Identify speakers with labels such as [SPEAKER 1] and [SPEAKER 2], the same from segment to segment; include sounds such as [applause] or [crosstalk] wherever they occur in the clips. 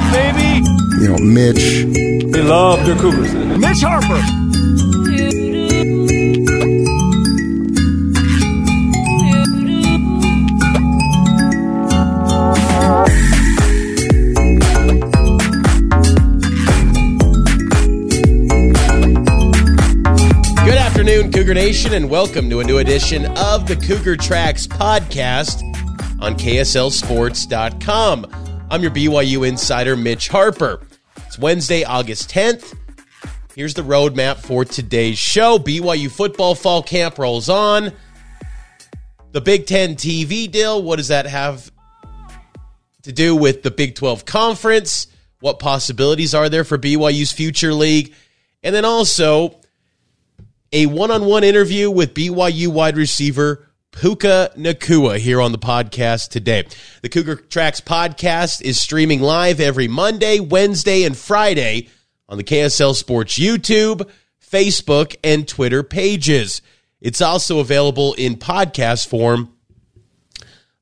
[SPEAKER 1] Yeah, baby.
[SPEAKER 2] You know, Mitch.
[SPEAKER 1] They love their Cougars. Mitch Harper.
[SPEAKER 3] Good afternoon, Cougar Nation, and welcome to a new edition of the Cougar Tracks podcast on KSLSports.com. I'm your BYU insider, Mitch Harper. It's Wednesday, August 10th. Here's the roadmap for today's show. BYU football fall camp rolls on. The Big Ten TV deal, what does that have to do with the Big 12 conference? What possibilities are there for BYU's future league? And then also a one on one interview with BYU wide receiver Puka Nacua here on the podcast today. The Cougar Tracks podcast is streaming live every Monday, Wednesday, and Friday on the KSL Sports YouTube, Facebook, and Twitter pages. It's also available in podcast form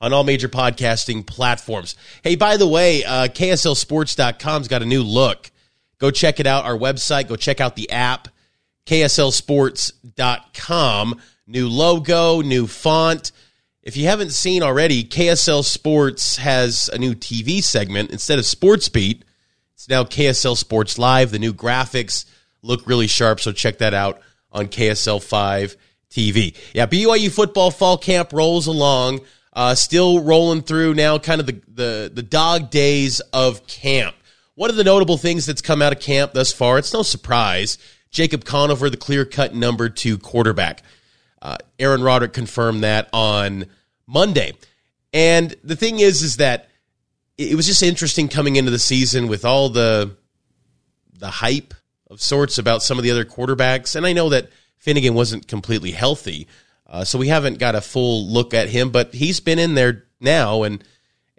[SPEAKER 3] on all major podcasting platforms. Hey, by the way, uh, KSLSports.com's got a new look. Go check it out, our website. Go check out the app, KSLSports.com. New logo, new font. If you haven't seen already, KSL Sports has a new TV segment. Instead of Sports Beat, it's now KSL Sports Live. The new graphics look really sharp, so check that out on KSL 5 TV. Yeah, BYU football fall camp rolls along. Uh, still rolling through now, kind of the, the, the dog days of camp. One of the notable things that's come out of camp thus far, it's no surprise, Jacob Conover, the clear cut number two quarterback. Uh, Aaron Roderick confirmed that on Monday. And the thing is, is that it was just interesting coming into the season with all the the hype of sorts about some of the other quarterbacks. And I know that Fennegan wasn't completely healthy, uh, so we haven't got a full look at him. But he's been in there now and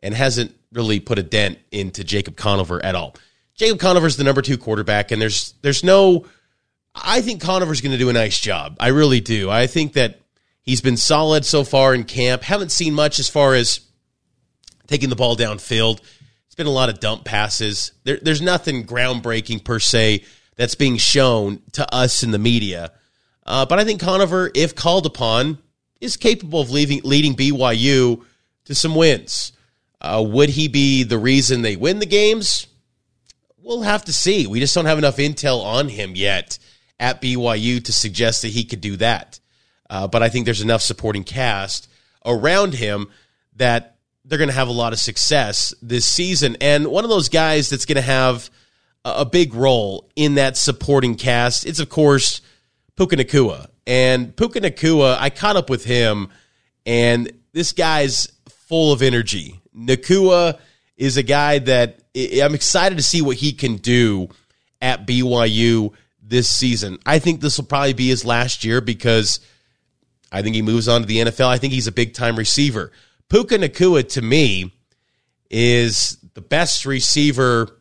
[SPEAKER 3] and hasn't really put a dent into Jacob Conover at all. Jacob Conover's the number two quarterback, and there's there's no I think Conover's going to do a nice job. I really do. I think that he's been solid so far in camp. Haven't seen much as far as taking the ball downfield. It's been a lot of dump passes. There, there's nothing groundbreaking per se that's being shown to us in the media. Uh, but I think Conover, if called upon, is capable of leaving, leading BYU to some wins. Uh, would he be the reason they win the games? We'll have to see. We just don't have enough intel on him yet at BYU to suggest that he could do that. Uh, but I think there's enough supporting cast around him that they're going to have a lot of success this season. And one of those guys that's going to have a, big role in that supporting cast is, of course, Puka Nacua. And Puka Nacua, I caught up with him, and this guy's full of energy. Nacua is a guy that I'm excited to see what he can do at BYU this season. I think this will probably be his last year because I think he moves on to the NFL. I think he's a big time receiver. Puka Nacua to me, is the best receiver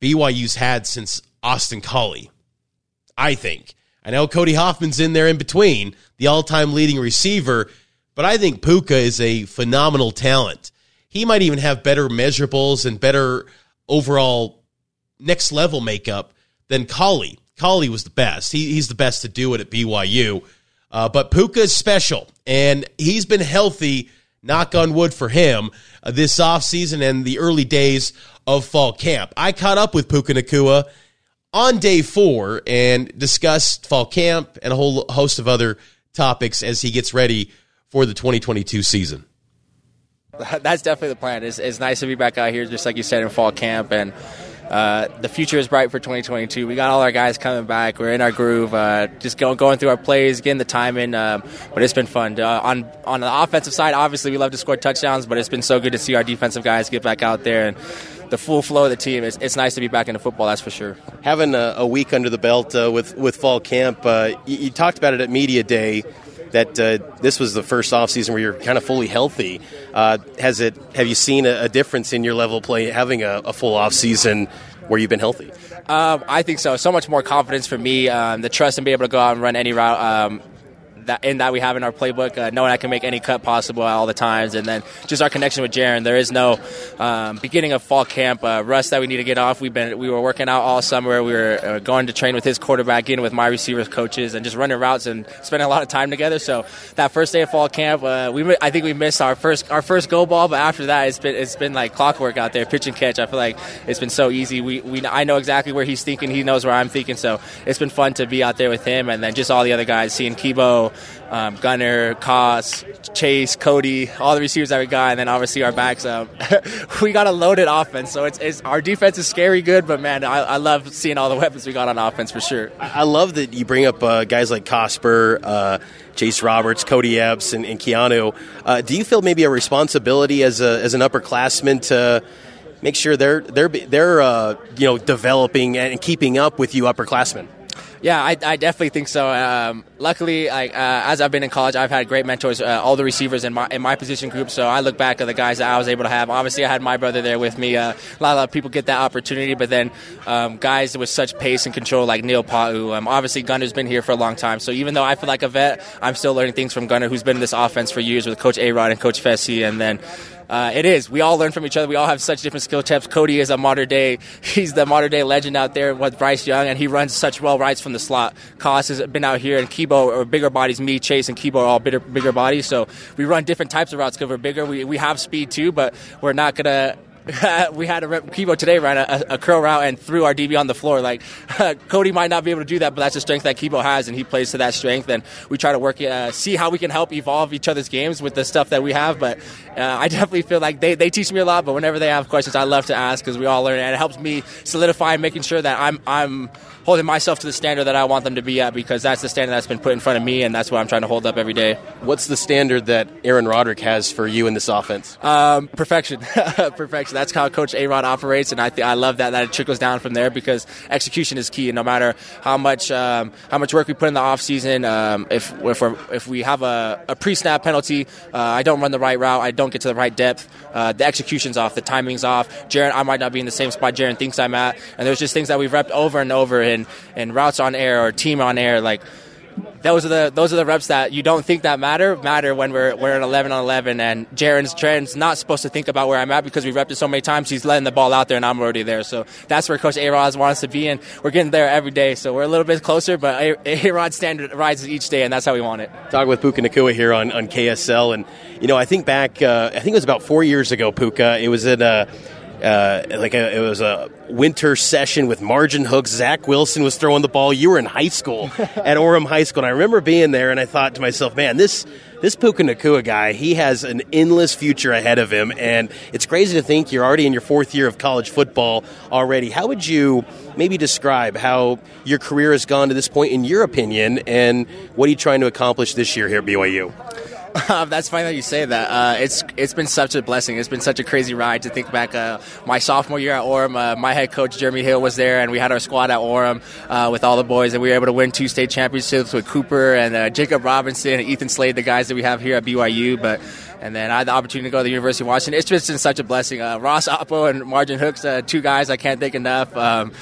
[SPEAKER 3] BYU's had since Austin Collie. I think. I know Cody Hoffman's in there in between, the all time leading receiver, but I think Puka is a phenomenal talent. He might even have better measurables and better overall next level makeup than Collie. Collie was the best. He, he's the best to do it at BYU. Uh, but Puka is special, and he's been healthy
[SPEAKER 4] knock on wood for him, uh, this offseason and the early days of fall camp. I caught up with Puka Nacua on day four and discussed fall camp and a whole host of other topics as he gets ready for the 2022 season. [laughs]
[SPEAKER 2] That's definitely the plan. It's, it's nice to be back out here, just like you said, in fall camp. And uh, the future is bright for 2022. We got all our guys coming back. We're in our groove, uh, just going going through our plays, getting the time in. Um, but it's been fun. Uh, on on the offensive side, obviously we love to score touchdowns, but it's been so good to see our defensive guys get back out there and the full flow of the team. It's, it's nice to be back into football. That's for sure.
[SPEAKER 3] Having a, a week under the belt uh, with with fall camp, uh, you, you talked about it at media day that uh, this was the first offseason where you're kind of fully healthy. Uh, has it? Have you seen a, a, difference in your level of play having a, a full offseason where you've been healthy?
[SPEAKER 2] Um, I think so. So much more confidence for me. Um, the trust and be able to go out and run any route. Um, that in that we have in our playbook, uh, knowing I can make any cut possible at all the times, and then just our connection with Jaren. There is no um, beginning of fall camp uh, rust that we need to get off. We've been we were working out all summer. We were uh, going to train with his quarterback, in with my receivers coaches, and just running routes and spending a lot of time together. So that first day of fall camp, uh, we I think we missed our first our first go ball, but after that, it's been it's been like clockwork out there, pitch and catch. I feel like it's been so easy. We, we I know exactly where he's thinking. He knows where I'm thinking. So it's been fun to be out there with him, and then just all the other guys, seeing Kibo um, Gunner, Koss, Chase, Kody, all the receivers that we got, and then obviously our backs. Um, [laughs] we got a loaded offense, so it's, it's, our defense is scary good, but man, I, I, love seeing all the weapons we got on offense for sure.
[SPEAKER 3] I love that you bring up uh, guys like Cosper. Uh, Chase Roberts, Kody Epps, and, and Keanu. Uh, do you feel maybe a responsibility as a as an upperclassman to make sure they're they're they're uh, you know developing and keeping up with you upperclassmen?
[SPEAKER 2] Yeah, I, I definitely think so. Um, luckily, like, uh, as I've been in college, I've had great mentors, uh, all the receivers in my in my position group. So I look back at the guys that I was able to have. Obviously, I had my brother there with me. Uh, a, lot, of people get that opportunity, but then um, guys with such pace and control like Neil Pau'u. Um, obviously, Gunner's been here for a long time. So even though I feel like a vet, I'm still learning things from Gunner, who's been in this offense for years with Coach A Rod and Coach Fesi, and then uh, it is. We all learn from each other. We all have such different skill sets. Kody is a modern day. [laughs] He's the modern day legend out there with Bryce Young, and he runs such well rights from the slot. Koss has been out here, and Kibo are bigger bodies. Me, Chase, and Kibo are all bigger, bigger bodies. So we run different types of routes because we're bigger. We, we have speed too, but we're not gonna [laughs] we had a Kibo today ran a, a, curl route and threw our DB on the floor. Like [laughs] Kody might not be able to do that, but that's a strength that Kibo has, and he plays to that strength. And we try to work, uh, see how we can help evolve each other's games with the stuff that we have. But uh, I [laughs] definitely feel like they, they teach me a lot. But whenever they have questions, I love to ask because we all learn, and it helps me solidify making sure that I'm I'm holding myself to the standard that I want them to be at because that's the standard that's been put in front of me, and that's what I'm trying to hold up every day.
[SPEAKER 3] What's the standard that Aaron Roderick has for you in this offense?
[SPEAKER 2] Um, perfection, [laughs] perfection. That's how Coach Arod operates, and I th- I love that that it trickles down from there because execution is key. And no matter how much um, how much work we put in the off season, um, if if, if we have a, a pre snap penalty, uh, I don't run the right route, I don't get to the right depth, uh, the execution's off, the timing's off. Jaren, I might not be in the same spot Jaren thinks I'm at, and there's just things that we've repped over and over. And and and routes on air or team on air like those are the those are the reps that you don't think that matter matter when we're we're at 11 on 11 and Jaren's Jaren's not supposed to think about where I'm at because we repped it so many times. He's letting the ball out there and I'm already there. So that's where Coach A-Rod wants to be and we're getting there every day. So we're a little bit closer but A-Rod standard rises each day and that's how we want it.
[SPEAKER 3] Talk with Puka Nacua here on, on KSL and you know I think back uh, I think it was about four years ago Puka it was in uh, uh, like a, it was a winter session with margin hooks. Zach Wilson was throwing the ball. You were in high school [laughs] at Orem High School, and I remember being there, and I thought to myself, man, this this Puka Nacua guy, he has an endless future ahead of him, and it's crazy to think you're already in your fourth year of college football already. How would you maybe describe how your career has gone to this point, in your opinion, and what are you trying to accomplish this year here at BYU? [laughs]
[SPEAKER 2] That's funny that you say that. Uh, it's it's been such a blessing. It's been such a crazy ride to think back. Uh, my sophomore year at Orem, uh, my head coach Jeremy Hill was there, and we had our squad at Orem uh, with all the boys, and we were able to win two state championships with Cooper and uh, Jacob Robinson and Ethan Slade, the guys that we have here at BYU. But and then I had the opportunity to go to the University of Washington. It's just been such a blessing. Uh, Ross Apo and Margin Hooks, two guys I can't thank enough. Um,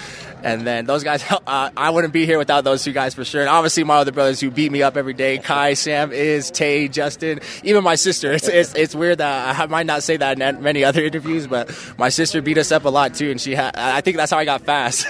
[SPEAKER 2] And then those guys, [laughs] uh, I wouldn't be here without those two guys for sure. And obviously my other brothers who beat me up every day: Kai, Sam, Is, Tay, Justin, even my sister. It's it's, it's weird that I might not say that in many other interviews, but my sister beat us up a lot too, and she had. I think that's how I got fast.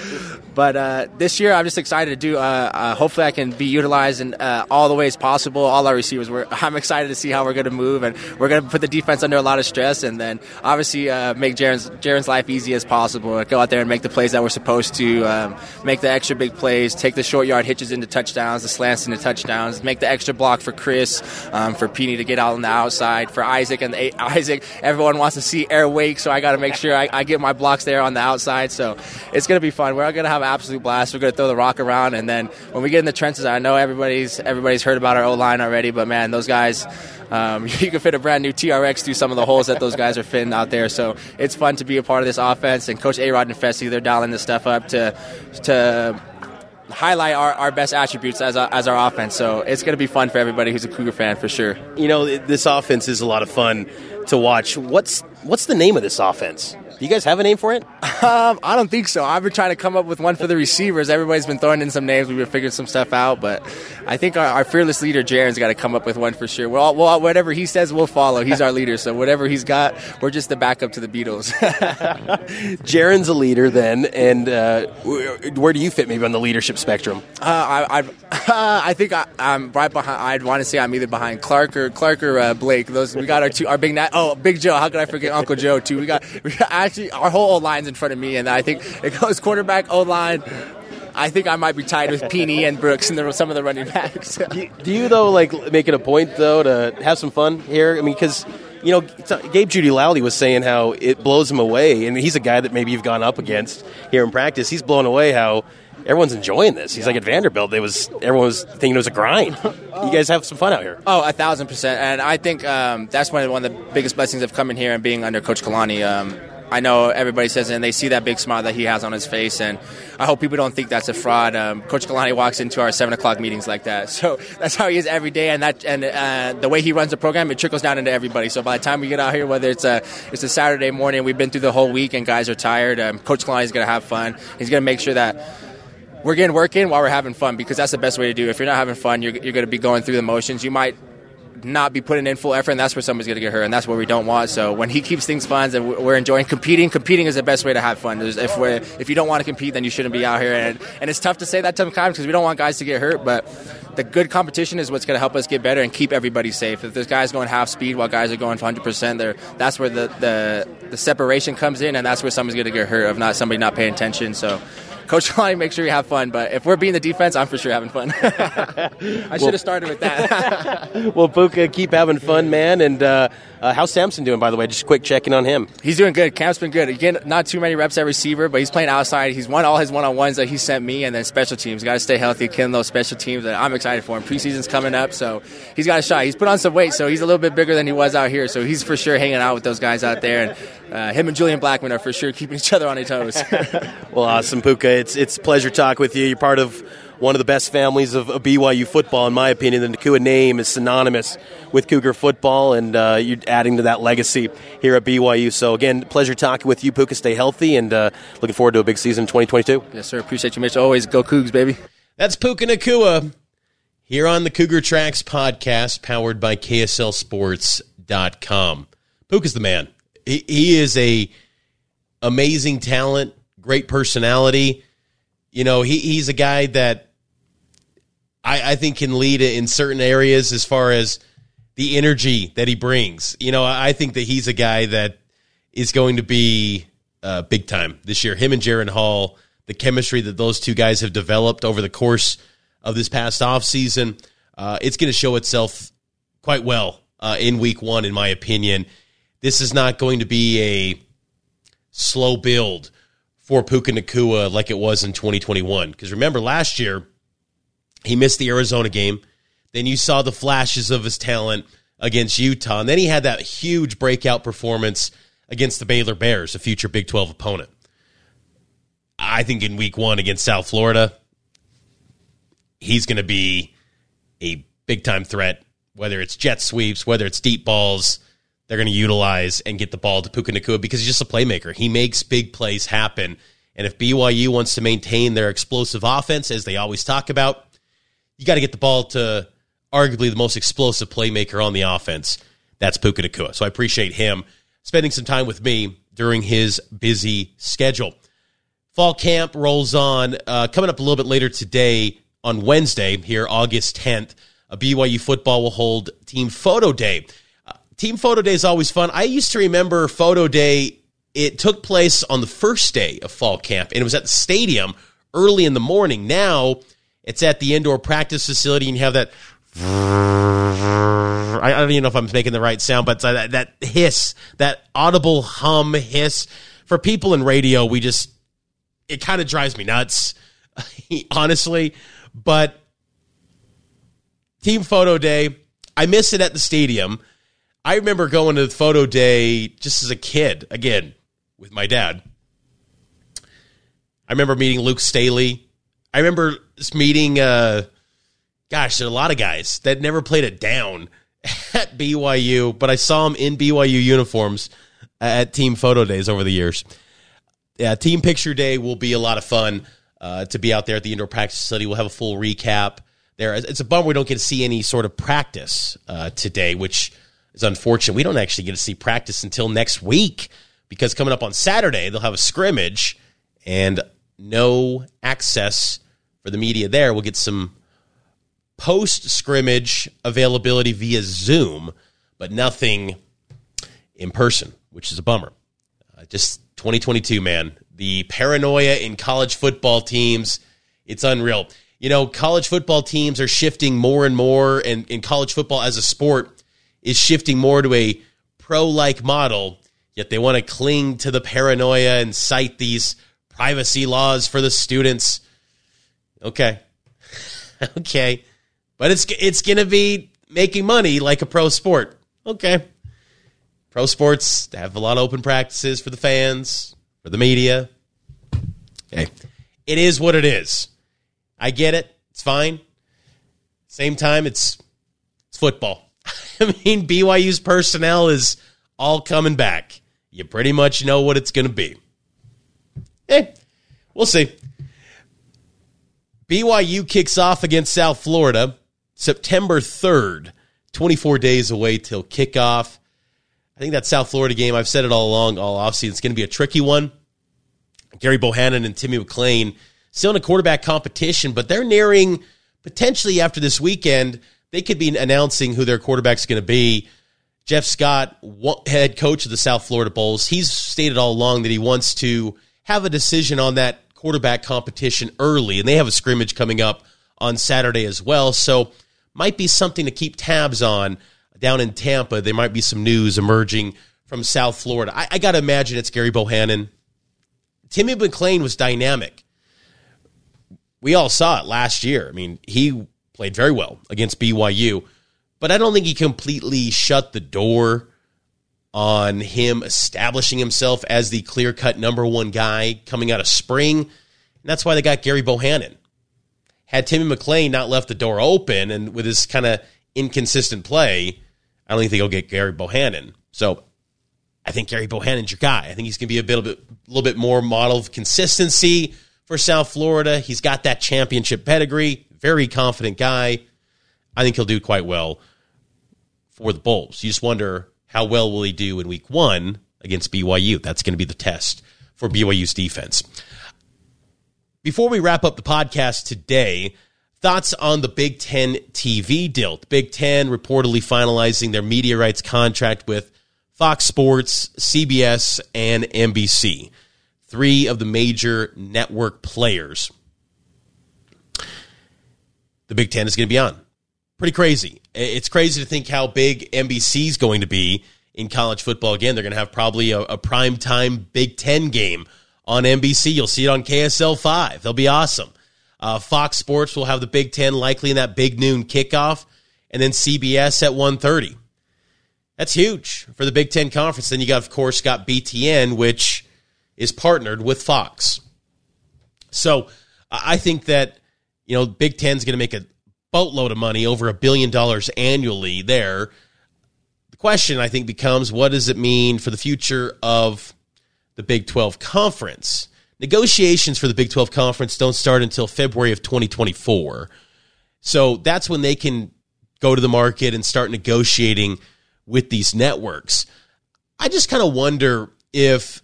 [SPEAKER 2] [laughs] but uh, this year, I'm just excited to do. Uh, uh hopefully, I can be utilized in uh, all the ways possible. All our receivers. We're, I'm excited to see how we're going to move, and we're going to put the defense under a lot of stress, and then obviously uh, make Jaren's Jaren's life easy as possible. Go out there and make the plays that we're supposed to. Um, make the extra big plays. Take the short yard hitches into touchdowns, the slants into touchdowns. Make the extra block for Chris, um, for Peeny to get out on the outside, for Isaac and the, [laughs] Isaac. Everyone wants to see air wake, so I got to make sure I, I, get my blocks there on the outside. So it's going to be fun. We're going to have an absolute blast. We're going to throw the rock around, and then when we get in the trenches, I know everybody's everybody's heard about our O line already, but man, those guys. Um, [laughs] you can fit a brand new TRX through some of the holes that those guys are fitting out there. So it's fun to be a part of this offense. And Coach Arod and Fesi, they're dialing this stuff up to to highlight our, our best attributes as, a, as our offense. So it's going to be fun for everybody who's a Cougar fan for sure.
[SPEAKER 5] You know, this offense is a lot of fun to watch. What's what's the name of this offense? Do you guys have a name for it?
[SPEAKER 2] Um, I don't think so. I've been trying to come up with one for the receivers. Everybody's been throwing in some names. We've been figuring some stuff out, but I think our, our fearless leader Jaren's got to come up with one for sure. We'll, we'll, whatever he says, we'll follow. He's our leader, so whatever he's got, we're just the backup to the Beatles. [laughs]
[SPEAKER 5] Jaren's a leader, then, and uh, where do you fit maybe on the leadership spectrum?
[SPEAKER 2] Uh, I, I, [laughs] I think I, am right behind. I'd want to say I'm either behind Clark or Clark or uh, Blake. Those we got our two, our big. oh, Big Joe. How could I forget Uncle Joe too? We got, [laughs] we got actually our whole O line's in front of me, and I think it goes quarterback, O line. I think I might be tied with Peeny and Brooks and some of the running backs. [laughs]
[SPEAKER 5] do, do you though like make it a point though to have some fun here? I mean, because you know, Gabe Jeudy-Lally was saying how it blows him away, and he's a guy that maybe you've gone up against here in practice. He's blown away how everyone's enjoying this. He's like at Vanderbilt, it was everyone was thinking it was a grind. You guys have some fun out here.
[SPEAKER 2] Oh, a thousand percent, and I think um, that's one of, one of the biggest blessings of coming here and being under Coach Kalani. Um, I know everybody says and they see that big smile that he has on his face, and I hope people don't think that's a fraud. Um, Coach Kalani walks into our seven o'clock meetings like that, [laughs] so that's how he is every day, and that and uh, the way he runs the program, it trickles down into everybody. So by the time we get out here, whether it's a it's a Saturday morning, we've been through the whole week, and guys are tired. Um, Coach Kalani is going to have fun. He's going to make sure that we're getting work in while we're having fun because that's the best way to do. It. If you're not having fun, you're, you're going to be going through the motions. You might not be putting in full effort, and that's where somebody's going to get hurt, and that's what we don't want. So when he keeps things fun and we're enjoying competing, competing is the best way to have fun. if we if you don't want to compete, then you shouldn't be out here. And and it's tough to say that sometimes because we don't want guys to get hurt, but the good competition is what's going to help us get better and keep everybody safe. If there's guys going half speed while guys are going 100%, there that's where the, the the separation comes in, and that's where somebody's going to get hurt of not somebody not paying attention. So Coach [laughs] Kalani, make sure you have fun. But if we're being the defense, I'm for sure having fun. [laughs] I should have started with that. [laughs]
[SPEAKER 5] well, Puka, keep having fun, man. And uh, uh, how's Samson doing, by the way? Just quick checking on him.
[SPEAKER 2] He's doing good. Camp's been good. Again, not too many reps at receiver, but he's playing outside. He's won all his one on ones that he sent me, and then special teams. Got to stay healthy, killing those special teams. And I'm excited for him. Preseason's coming up, so he's got a shot. He's put on some weight, so he's a little bit bigger than he was out here. So he's for sure hanging out with those guys out there. And uh, him and Julian Blackman are for sure keeping each other on their toes.
[SPEAKER 5] well, awesome, Puka. It's it's a pleasure talk with you. You're part of one of the best families of, of BYU football, in my opinion. The Nacua name is synonymous with Cougar football, and uh, you're adding to that legacy here at BYU. So, again, pleasure talking with you, Puka. Stay healthy, and uh, looking forward to a big season in 2022.
[SPEAKER 2] Yes, sir. Appreciate you, Mitch. Always go Cougs, baby.
[SPEAKER 3] That's Puka Nacua here on the Cougar Tracks podcast, powered by KSLSports.com. Puka's the man. He, he is a amazing talent, great personality. You know, he, he's a guy that I, I think can lead in certain areas as far as the energy that he brings. You know, I think that he's a guy that is going to be uh, big time this year. Him and Jaren Hall, the chemistry that those two guys have developed over the course of this past offseason, uh, it's going to show itself quite well uh, in week one, in my opinion. This is not going to be a slow build for Puka Nacua like it was in 2021. Because remember, last year, he missed the Arizona game. Then you saw the flashes of his talent against Utah. And then he had that huge breakout performance against the Baylor Bears, a future Big 12 opponent. I think in week one against South Florida, he's going to be a big time threat, whether it's jet sweeps, whether it's deep balls. They're going to utilize and get the ball to Puka Nacua because he's just a playmaker. He makes big plays happen And if BYU wants to maintain their explosive offense, as they always talk about, you got to get the ball to arguably the most explosive playmaker on the offense. That's Puka Nacua. So I appreciate him spending some time with me during his busy schedule. Fall camp rolls on. Uh, coming up a little bit later today on Wednesday, here, August 10th, a BYU football will hold Team Photo Day. Team Photo Day is always fun. I used to remember Photo Day, it took place on the first day of fall camp, and it was at the stadium early in the morning. Now it's at the indoor practice facility, and you have that. I don't even know if I'm making the right sound, but that, that hiss, that audible hum hiss. For people in radio, we just, it kind of drives me nuts, [laughs] honestly. But team photo day, I miss it at the stadium. I remember going to the photo day just as a kid, again, with my dad. I remember meeting Luke Staley. I remember meeting, uh, gosh, there are a lot of guys that never played it down [laughs] at BYU, but I saw them in BYU uniforms at team photo days over the years. Yeah, team picture day will be a lot of fun uh, to be out there at the indoor practice facility. We'll have a full recap there. It's a bummer we don't get to see any sort of practice uh, today, which is unfortunate. We don't actually get to see practice until next week because coming up on Saturday, they'll have a scrimmage and no access for the media there. We'll get some post scrimmage availability via Zoom, but nothing in person, which is a bummer. Uh, just 2022, man. The paranoia in college football teams, it's unreal. You know, college football teams are shifting more and more, and, and college football as a sport is shifting more to a pro like model, yet they want to cling to the paranoia and cite these privacy laws for the students. Okay. [laughs] okay but it's it's going to be making money like a pro sport. Okay. Pro sports have a lot of open practices for the fans, for the media. Hey, it is what it is. I get it. It's fine. Same time, it's it's football. [laughs] I mean, BYU's personnel is all coming back. You pretty much know what it's going to be. Hey, we'll see. BYU kicks off against South Florida September 3rd, 24 days away till kickoff. I think that South Florida game, I've said it all along, all offseason, it's going to be a tricky one. Gerry Bohanon and Timmy McClain still in a quarterback competition, but they're nearing potentially after this weekend, they could be announcing who their quarterback's going to be. Jeff Scott, head coach of the South Florida Bulls, he's stated all along that he wants to have a decision on that quarterback competition early, and they have a scrimmage coming up on Saturday as well. So might be something to keep tabs on down in Tampa. There might be some news emerging from South Florida. I, I got to imagine it's Gerry Bohanon. Timmy McClain was dynamic. We all saw it last year. I mean, he played very well against BYU, but I don't think he completely shut the door on him establishing himself as the clear cut number one guy coming out of spring. And that's why they got Gerry Bohanon had Timmy McClain not left the door open and with his kind of inconsistent play, I don't think they'll get Gerry Bohanon. So I think Gerry Bohanon's your guy. I think he's going to be a bit, a little bit more model of consistency for South Florida. He's got that championship pedigree, very confident guy. I think he'll do quite well for the Bulls. You just wonder how well will he do in week one against BYU? That's going to be the test for BYU's defense. Before we wrap up the podcast today, thoughts on the Big Ten TV deal. The Big Ten reportedly finalizing their media rights contract with Fox Sports, CBS, and NBC, three of the major network players. The Big Ten is going to be on. Pretty crazy. It's crazy to think how big NBC is going to be in college football. Again, they're going to have probably a, a prime time Big Ten game on NBC. You'll see it on KSL 5. They'll be awesome. Uh, Fox Sports will have the Big Ten likely in that big noon kickoff, and then CBS at 1.30. That's huge for the Big Ten Conference. Then you got, of course, got BTN, which is partnered with Fox. So I think that, you know, Big Ten's going to make a boatload of money, over a billion dollars annually there. The question, I think, becomes what does it mean for the future of the Big 12 conference. negotiations for the Big 12 conference don't start until February of 2024. So that's when they can go to the market and start negotiating with these networks. I just kind of wonder if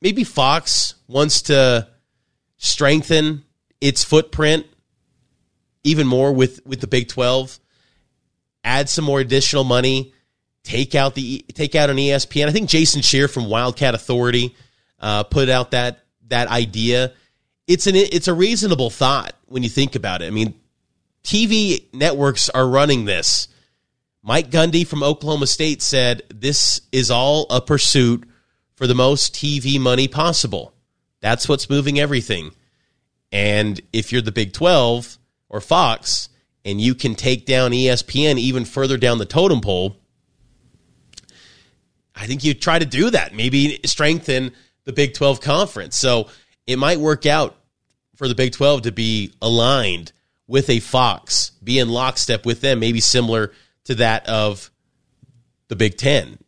[SPEAKER 3] maybe Fox wants to strengthen its footprint even more with with the Big 12, add some more additional money, take out the take out an ESPN. I think Jason Scheer from Wildcat Authority uh, put out that that idea. It's an it's a reasonable thought when you think about it. I mean, TV networks are running this. Mike Gundy from Oklahoma State said this is all a pursuit for the most TV money possible. That's what's moving everything. And if you're the Big 12 or Fox and you can take down ESPN even further down the totem pole, I think you try to do that. Maybe strengthen the Big 12 conference. So it might work out for the Big 12 to be aligned with a Fox, be in lockstep with them, maybe similar to that of the Big 10.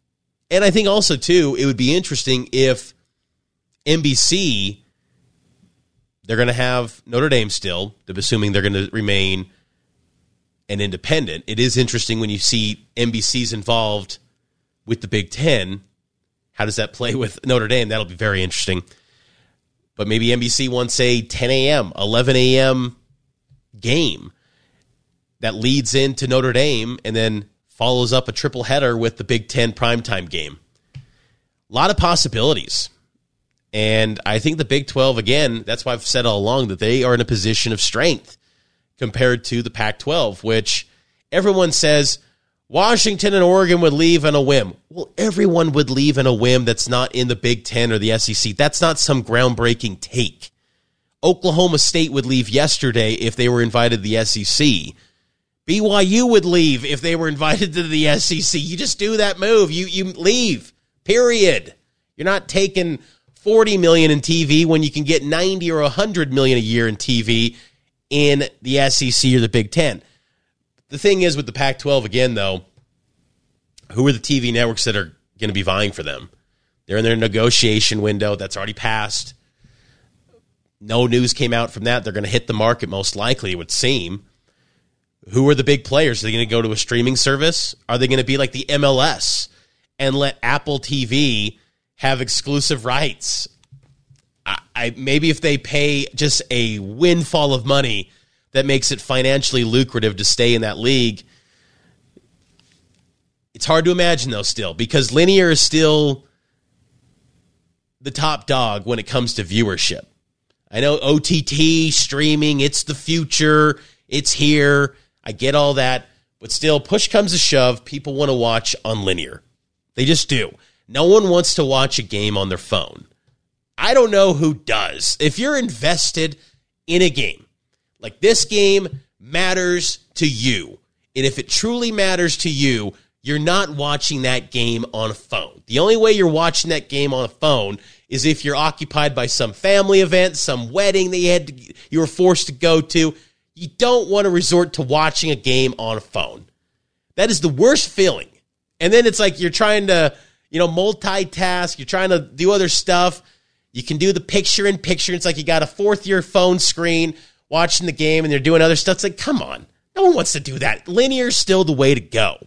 [SPEAKER 3] And I think also, too, it would be interesting if NBC, they're going to have Notre Dame still, assuming they're going to remain an independent. It is interesting when you see NBC's involved with the Big Ten. How does that play with Notre Dame? That'll be very interesting. But maybe NBC wants a 10 a.m., 11 a.m. game that leads into Notre Dame and then follows up a triple header with the Big Ten primetime game. A lot of possibilities. And I think the Big 12, again, that's why I've said all along that they are in a position of strength compared to the Pac 12, which everyone says Washington and Oregon would leave on a whim. Well, everyone would leave on a whim that's not in the Big Ten or the SEC. That's not some groundbreaking take. Oklahoma State would leave yesterday if they were invited to the SEC. BYU would leave if they were invited to the SEC. You just do that move. You you leave. Period. You're not taking 40 million in TV when you can get 90 or 100 million a year in TV in the SEC or the Big 10. The thing is with the Pac 12, again, though, who are the TV networks that are going to be vying for them? They're in their negotiation window that's already passed. No news came out from that. They're going to hit the market most likely, it would seem. Who are the big players? Are they going to go to a streaming service? Are they going to be like the MLS and let Apple TV have exclusive rights? I, I maybe if they pay just a windfall of money that makes it financially lucrative to stay in that league. It's hard to imagine though still because linear is still the top dog when it comes to viewership. I know OTT streaming, it's the future, it's here. I get all that, but still push comes to shove, people want to watch on linear. They just do. No one wants to watch a game on their phone. I don't know who does. If you're invested in a game, like this game matters to you. And if it truly matters to you, you're not watching that game on a phone. The only way you're watching that game on a phone is if you're occupied by some family event, some wedding that you had to, you were forced to go to. You don't want to resort to watching a game on a phone. That is the worst feeling. And then it's like you're trying to, you know, multitask, you're trying to do other stuff. You can do the picture in picture. It's like you got a fourth year phone screen watching the game and they're doing other stuff. It's like, come on. No one wants to do that. Linear is still the way to go.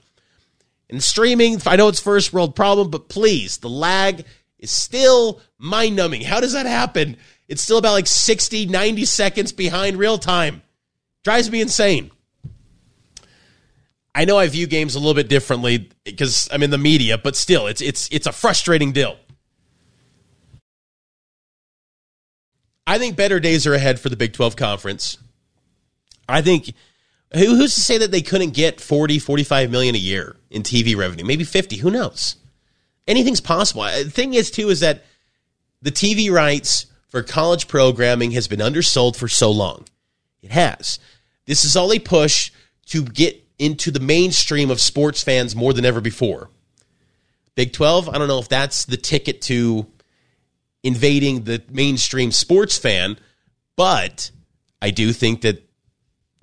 [SPEAKER 3] And streaming, I know it's first world problem, but please, the lag is still mind numbing. How does that happen? It's still about like 60, 90 seconds behind real time. Drives me insane. I know I view games a little bit differently because I'm in the media, but still, it's it's it's a frustrating deal. I think better days are ahead for the Big 12 conference. I think who, who's to say that they couldn't get 40, 45 million a year in TV revenue? Maybe 50, who knows? Anything's possible. The thing is too is that the TV rights for college programming has been undersold for so long. It has. This is all a push to get into the mainstream of sports fans more than ever before. Big 12, I don't know if that's the ticket to invading the mainstream sports fan, but I do think that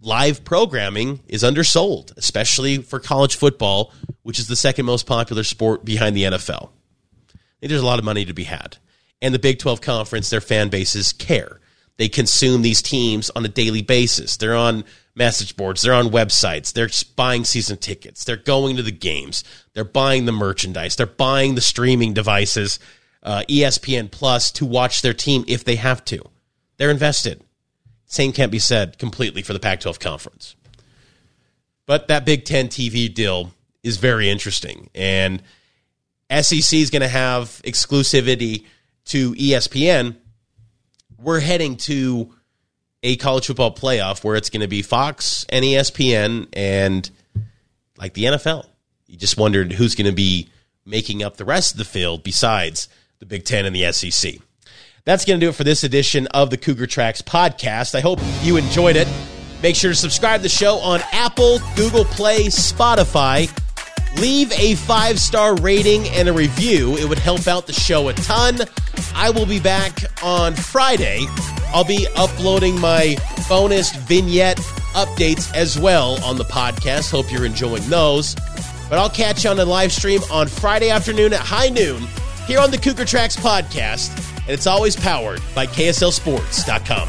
[SPEAKER 3] live programming is undersold, especially for college football, which is the second most popular sport behind the NFL. there's a lot of money to be had. and the Big 12 Conference, their fan bases care. They consume these teams on a daily basis. They're on message boards, they're on websites, they're buying season tickets, they're going to the games, they're buying the merchandise, they're buying the streaming devices, uh, ESPN Plus to watch their team if they have to. They're invested. Same can't be said completely for the Pac 12 Conference. But that Big Ten TV deal is very interesting. And SEC is going to have exclusivity to ESPN. We're heading to a college football playoff where it's going to be Fox and ESPN and like the NFL. You just wondered who's going to be making up the rest of the field besides the Big Ten and the SEC. That's going to do it for this edition of the Cougar Tracks podcast. I hope you enjoyed it. Make sure to subscribe to the show on Apple, Google Play, Spotify. Leave a five star rating and a review. It would help out the show a ton. I will be back on Friday. I'll be uploading my bonus vignette updates as well on the podcast. Hope you're enjoying those. But I'll catch you on the live stream on Friday afternoon at high noon here on the Cougar Tracks podcast. And it's always powered by KSLSports.com.